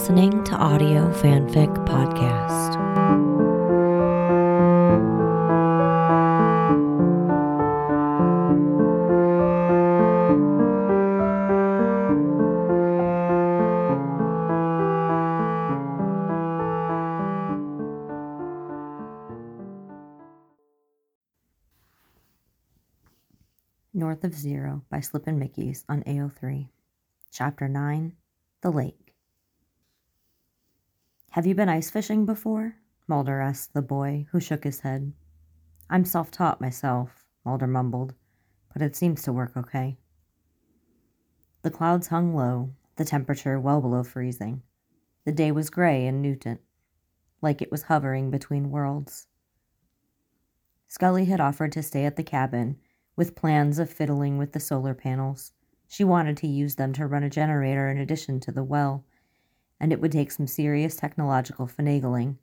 listening to Audio Fanfic Podcast. North of Zero by Slippin' Mickeys on AO3. Chapter 9 The Lake. Have you been ice fishing before? Mulder asked the boy, who shook his head. I'm self taught myself, Mulder mumbled, but it seems to work okay. The clouds hung low, the temperature well below freezing. The day was gray and Newton, like it was hovering between worlds. Scully had offered to stay at the cabin with plans of fiddling with the solar panels. She wanted to use them to run a generator in addition to the well, and it would take some serious technological finagling.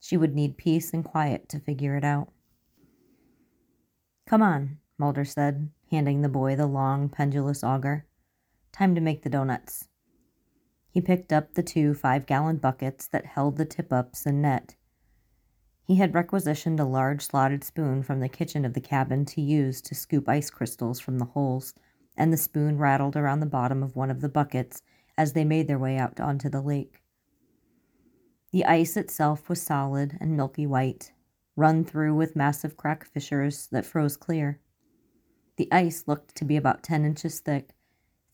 She would need peace and quiet to figure it out. Come on, Mulder said, handing the boy the long, pendulous auger. Time to make the donuts. He picked up the two five gallon buckets that held the tip ups and net he had requisitioned a large slotted spoon from the kitchen of the cabin to use to scoop ice crystals from the holes, and the spoon rattled around the bottom of one of the buckets as they made their way out onto the lake. The ice itself was solid and milky white, run through with massive crack fissures that froze clear. The ice looked to be about 10 inches thick,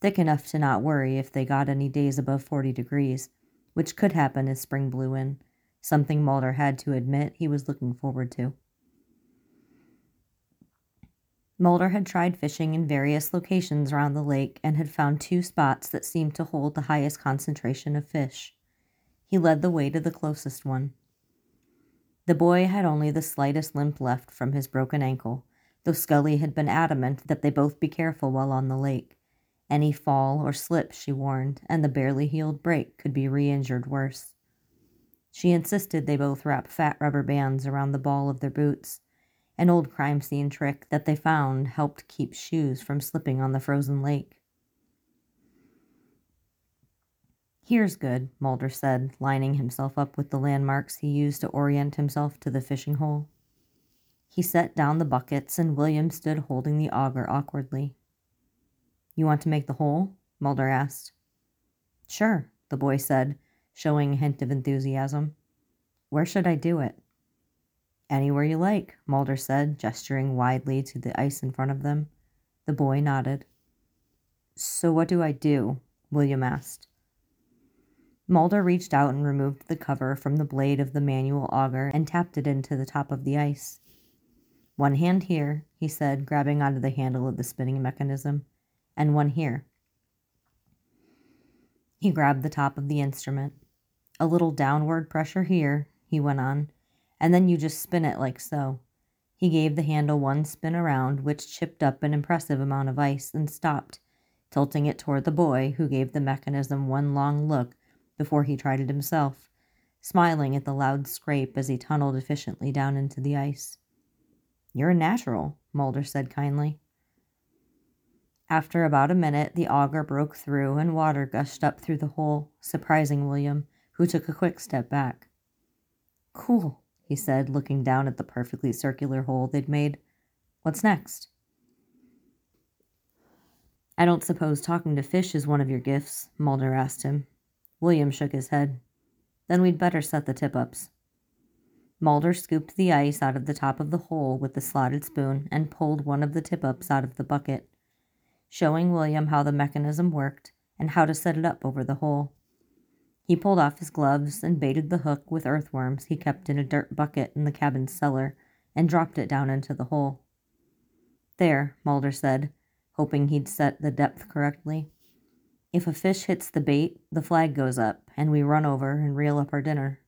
thick enough to not worry if they got any days above 40 degrees, which could happen as spring blew in something Mulder had to admit he was looking forward to. Mulder had tried fishing in various locations around the lake and had found two spots that seemed to hold the highest concentration of fish. He led the way to the closest one. The boy had only the slightest limp left from his broken ankle, though Scully had been adamant that they both be careful while on the lake. Any fall or slip, she warned, and the barely healed break could be re injured worse. She insisted they both wrap fat rubber bands around the ball of their boots. An old crime scene trick that they found helped keep shoes from slipping on the frozen lake. Here's good, Mulder said, lining himself up with the landmarks he used to orient himself to the fishing hole. He set down the buckets, and William stood holding the auger awkwardly. You want to make the hole? Mulder asked. Sure, the boy said, showing a hint of enthusiasm. Where should I do it? Anywhere you like, Mulder said, gesturing widely to the ice in front of them. The boy nodded. So what do I do? William asked. Mulder reached out and removed the cover from the blade of the manual auger and tapped it into the top of the ice. One hand here, he said, grabbing onto the handle of the spinning mechanism, and one here. He grabbed the top of the instrument. A little downward pressure here, he went on, and then you just spin it like so. He gave the handle one spin around, which chipped up an impressive amount of ice, and stopped, tilting it toward the boy, who gave the mechanism one long look before he tried it himself, smiling at the loud scrape as he tunneled efficiently down into the ice. You're a natural, Mulder said kindly. After about a minute, the auger broke through and water gushed up through the hole, surprising William, who took a quick step back. Cool, he said, looking down at the perfectly circular hole they'd made. What's next? I don't suppose talking to fish is one of your gifts, Mulder asked him. William shook his head. Then we'd better set the tip ups. Mulder scooped the ice out of the top of the hole with the slotted spoon and pulled one of the tip ups out of the bucket, showing William how the mechanism worked and how to set it up over the hole. He pulled off his gloves and baited the hook with earthworms he kept in a dirt bucket in the cabin's cellar and dropped it down into the hole. There, Mulder said, hoping he'd set the depth correctly. If a fish hits the bait, the flag goes up, and we run over and reel up our dinner.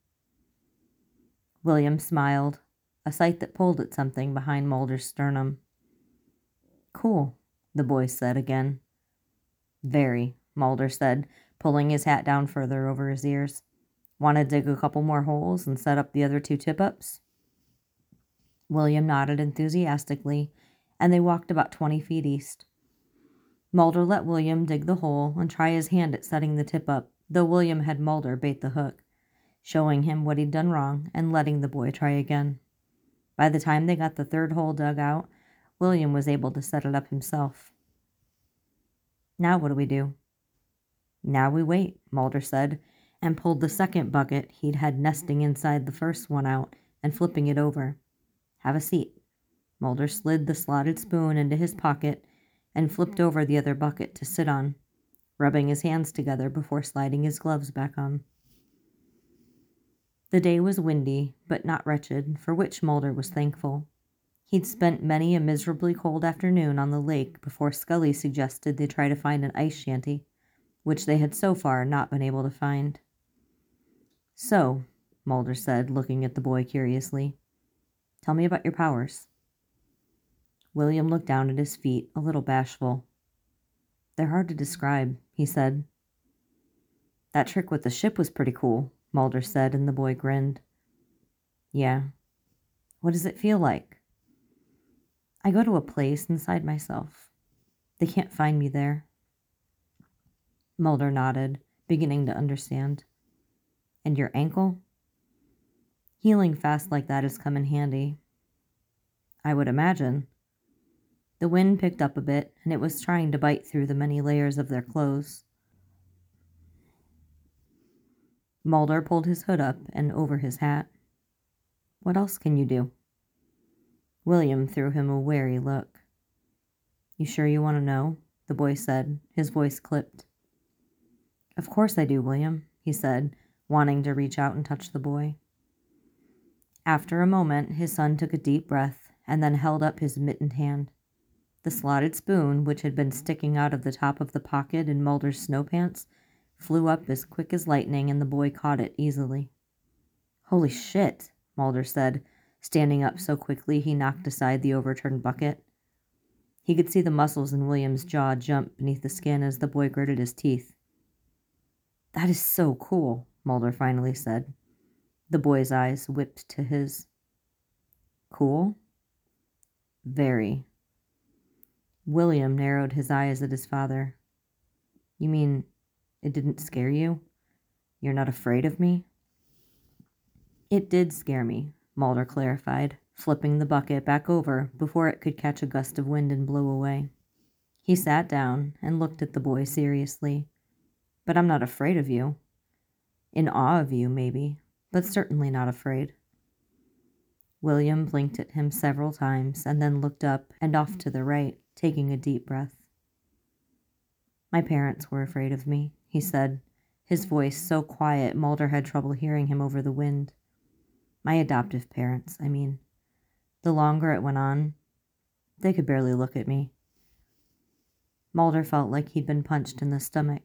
William smiled, a sight that pulled at something behind Mulder's sternum. Cool, the boy said again. Very, Mulder said, pulling his hat down further over his ears. Want to dig a couple more holes and set up the other two tip ups? William nodded enthusiastically, and they walked about twenty feet east. Mulder let William dig the hole and try his hand at setting the tip up, though William had Mulder bait the hook, showing him what he'd done wrong and letting the boy try again. By the time they got the third hole dug out, William was able to set it up himself. Now what do we do? Now we wait, Mulder said, and pulled the second bucket he'd had nesting inside the first one out and flipping it over. Have a seat. Mulder slid the slotted spoon into his pocket and flipped over the other bucket to sit on, rubbing his hands together before sliding his gloves back on. The day was windy, but not wretched, for which Mulder was thankful. He'd spent many a miserably cold afternoon on the lake before Scully suggested they try to find an ice shanty, which they had so far not been able to find. So, Mulder said, looking at the boy curiously, tell me about your powers. William looked down at his feet, a little bashful. They're hard to describe, he said. That trick with the ship was pretty cool, Mulder said, and the boy grinned. Yeah. What does it feel like? I go to a place inside myself. They can't find me there. Mulder nodded, beginning to understand. And your ankle? Healing fast like that has come in handy. I would imagine. The wind picked up a bit, and it was trying to bite through the many layers of their clothes. Mulder pulled his hood up and over his hat. What else can you do? William threw him a wary look. You sure you want to know? the boy said, his voice clipped. Of course I do, William, he said, wanting to reach out and touch the boy. After a moment, his son took a deep breath and then held up his mittened hand. The slotted spoon, which had been sticking out of the top of the pocket in Mulder's snow pants, flew up as quick as lightning, and the boy caught it easily. Holy shit, Mulder said, standing up so quickly he knocked aside the overturned bucket. He could see the muscles in William's jaw jump beneath the skin as the boy gritted his teeth. That is so cool, Mulder finally said. The boy's eyes whipped to his. Cool? Very. William narrowed his eyes at his father. You mean it didn't scare you? You're not afraid of me? It did scare me, Mulder clarified, flipping the bucket back over before it could catch a gust of wind and blow away. He sat down and looked at the boy seriously. But I'm not afraid of you. In awe of you, maybe, but certainly not afraid. William blinked at him several times and then looked up and off to the right taking a deep breath. My parents were afraid of me, he said, his voice so quiet Mulder had trouble hearing him over the wind. My adoptive parents, I mean. The longer it went on, they could barely look at me. Mulder felt like he'd been punched in the stomach.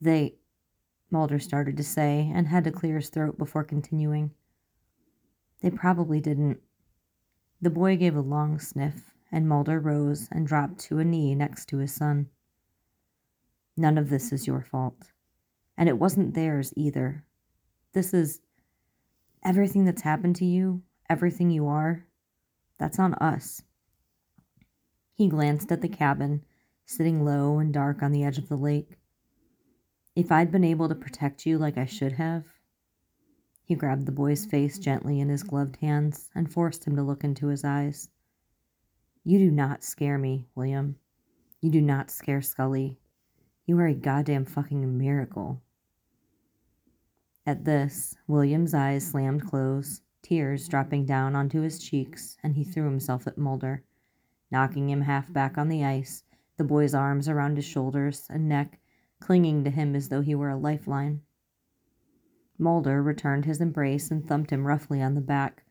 They, Mulder started to say, and had to clear his throat before continuing. They probably didn't. The boy gave a long sniff and Mulder rose and dropped to a knee next to his son. None of this is your fault. And it wasn't theirs either. This is everything that's happened to you, everything you are, that's on us. He glanced at the cabin, sitting low and dark on the edge of the lake. If I'd been able to protect you like I should have, he grabbed the boy's face gently in his gloved hands and forced him to look into his eyes. You do not scare me, William. You do not scare Scully. You are a goddamn fucking miracle. At this, William's eyes slammed closed, tears dropping down onto his cheeks, and he threw himself at Mulder, knocking him half back on the ice, the boy's arms around his shoulders and neck, clinging to him as though he were a lifeline. Mulder returned his embrace and thumped him roughly on the back,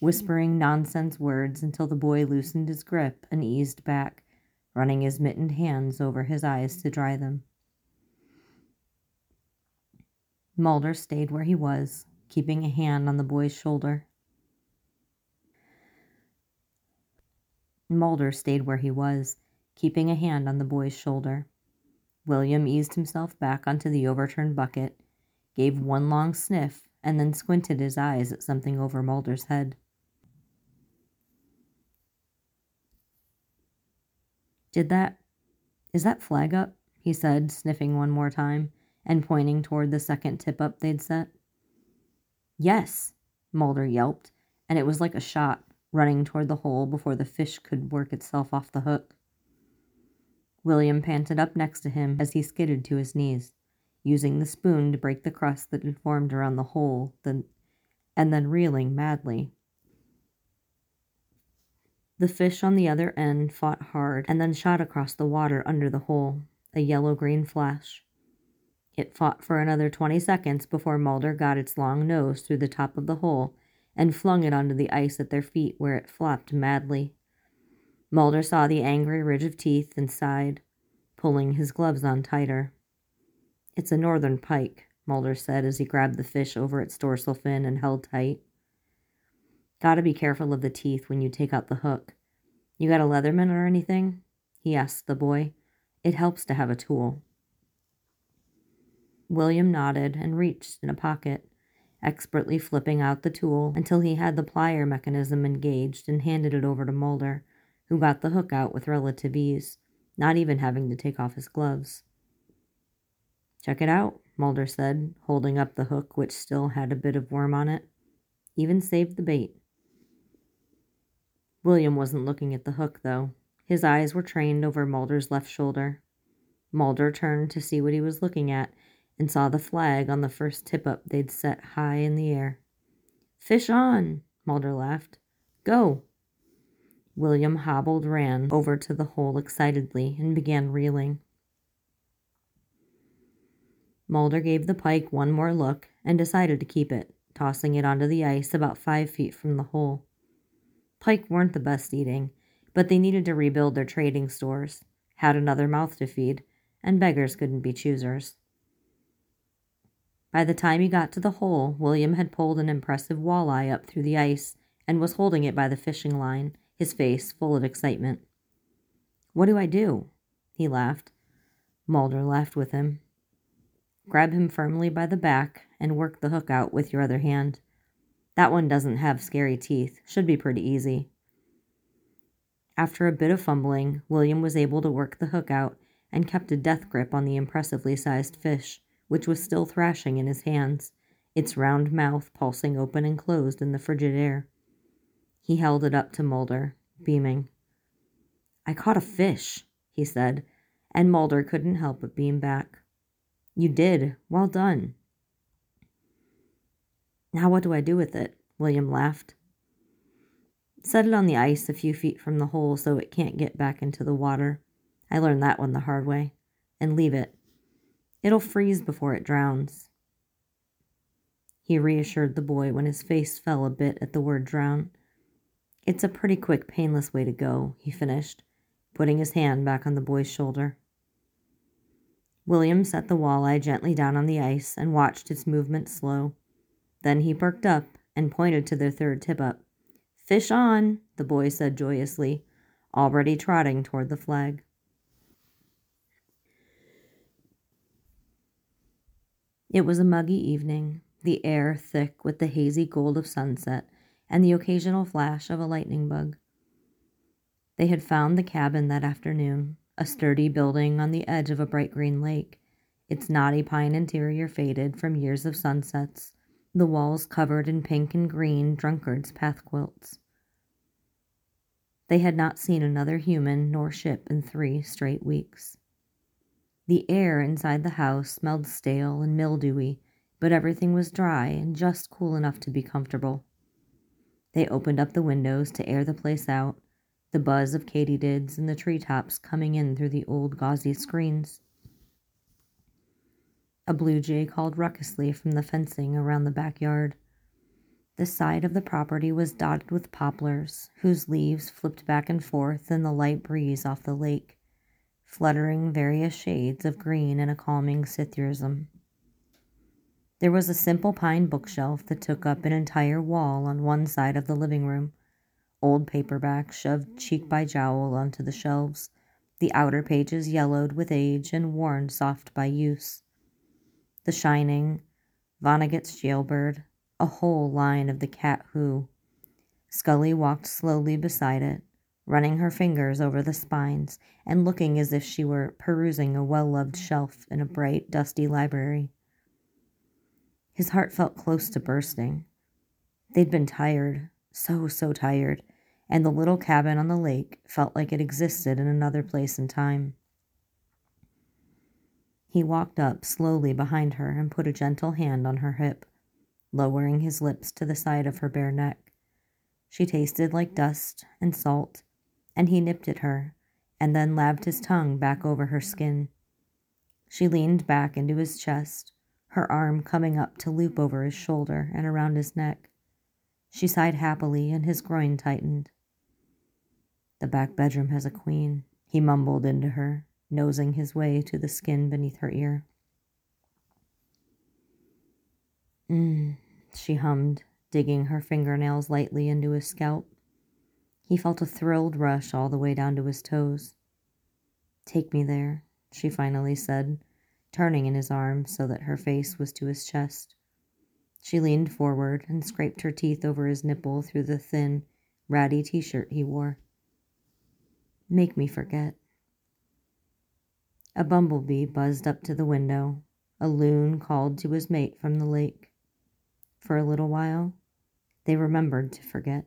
whispering nonsense words until the boy loosened his grip and eased back, running his mittened hands over his eyes to dry them. Mulder stayed where he was, keeping a hand on the boy's shoulder. Mulder stayed where he was, keeping a hand on the boy's shoulder. William eased himself back onto the overturned bucket, gave one long sniff, and then squinted his eyes at something over Mulder's head. Did that. Is that flag up? he said, sniffing one more time, and pointing toward the second tip up they'd set. Yes, Mulder yelped, and it was like a shot, running toward the hole before the fish could work itself off the hook. William panted up next to him as he skidded to his knees, using the spoon to break the crust that had formed around the hole, then, and then reeling madly. The fish on the other end fought hard and then shot across the water under the hole, a yellow green flash. It fought for another twenty seconds before Mulder got its long nose through the top of the hole and flung it onto the ice at their feet where it flopped madly. Mulder saw the angry ridge of teeth and sighed, pulling his gloves on tighter. It's a northern pike, Mulder said as he grabbed the fish over its dorsal fin and held tight. Gotta be careful of the teeth when you take out the hook. You got a Leatherman or anything? he asked the boy. It helps to have a tool. William nodded and reached in a pocket, expertly flipping out the tool until he had the plier mechanism engaged and handed it over to Mulder, who got the hook out with relative ease, not even having to take off his gloves. Check it out, Mulder said, holding up the hook, which still had a bit of worm on it. Even saved the bait. William wasn't looking at the hook, though. His eyes were trained over Mulder's left shoulder. Mulder turned to see what he was looking at and saw the flag on the first tip up they'd set high in the air. Fish on, Mulder laughed. Go. William hobbled ran over to the hole excitedly and began reeling. Mulder gave the pike one more look and decided to keep it, tossing it onto the ice about five feet from the hole. Pike weren't the best eating, but they needed to rebuild their trading stores, had another mouth to feed, and beggars couldn't be choosers. By the time he got to the hole, William had pulled an impressive walleye up through the ice and was holding it by the fishing line, his face full of excitement. What do I do? He laughed. Mulder laughed with him. Grab him firmly by the back and work the hook out with your other hand. That one doesn't have scary teeth, should be pretty easy. After a bit of fumbling, William was able to work the hook out and kept a death grip on the impressively sized fish which was still thrashing in his hands, its round mouth pulsing open and closed in the frigid air. He held it up to Mulder, beaming. I caught a fish, he said, and Mulder couldn't help but beam back. You did. Well done. Now what do I do with it? William laughed. Set it on the ice a few feet from the hole so it can't get back into the water. I learned that one the hard way. And leave it. It'll freeze before it drowns. He reassured the boy when his face fell a bit at the word drown. It's a pretty quick, painless way to go, he finished, putting his hand back on the boy's shoulder. William set the walleye gently down on the ice and watched its movement slow. Then he perked up and pointed to their third tip up. Fish on, the boy said joyously, already trotting toward the flag. It was a muggy evening, the air thick with the hazy gold of sunset and the occasional flash of a lightning bug. They had found the cabin that afternoon, a sturdy building on the edge of a bright green lake, its knotty pine interior faded from years of sunsets, the walls covered in pink and green drunkard's path quilts. They had not seen another human nor ship in three straight weeks. The air inside the house smelled stale and mildewy, but everything was dry and just cool enough to be comfortable. They opened up the windows to air the place out, the buzz of katydids in the treetops coming in through the old gauzy screens. A blue jay called raucously from the fencing around the backyard. The side of the property was dotted with poplars, whose leaves flipped back and forth in the light breeze off the lake fluttering various shades of green in a calming cithurism. There was a simple pine bookshelf that took up an entire wall on one side of the living room, old paperbacks shoved cheek by jowl onto the shelves, the outer pages yellowed with age and worn soft by use. The Shining, Vonnegut's Jailbird, a whole line of the Cat Who. Scully walked slowly beside it, running her fingers over the spines and looking as if she were perusing a well loved shelf in a bright, dusty library. His heart felt close to bursting. They'd been tired, so, so tired, and the little cabin on the lake felt like it existed in another place and time. He walked up slowly behind her and put a gentle hand on her hip, lowering his lips to the side of her bare neck. She tasted like dust and salt, and he nipped at her and then laved his tongue back over her skin. She leaned back into his chest, her arm coming up to loop over his shoulder and around his neck. She sighed happily, and his groin tightened. The back bedroom has a queen, he mumbled into her, nosing his way to the skin beneath her ear. Mmm, she hummed, digging her fingernails lightly into his scalp. He felt a thrilled rush all the way down to his toes. Take me there, she finally said, turning in his arms so that her face was to his chest. She leaned forward and scraped her teeth over his nipple through the thin, ratty t shirt he wore. Make me forget. A bumblebee buzzed up to the window. A loon called to his mate from the lake. For a little while, they remembered to forget.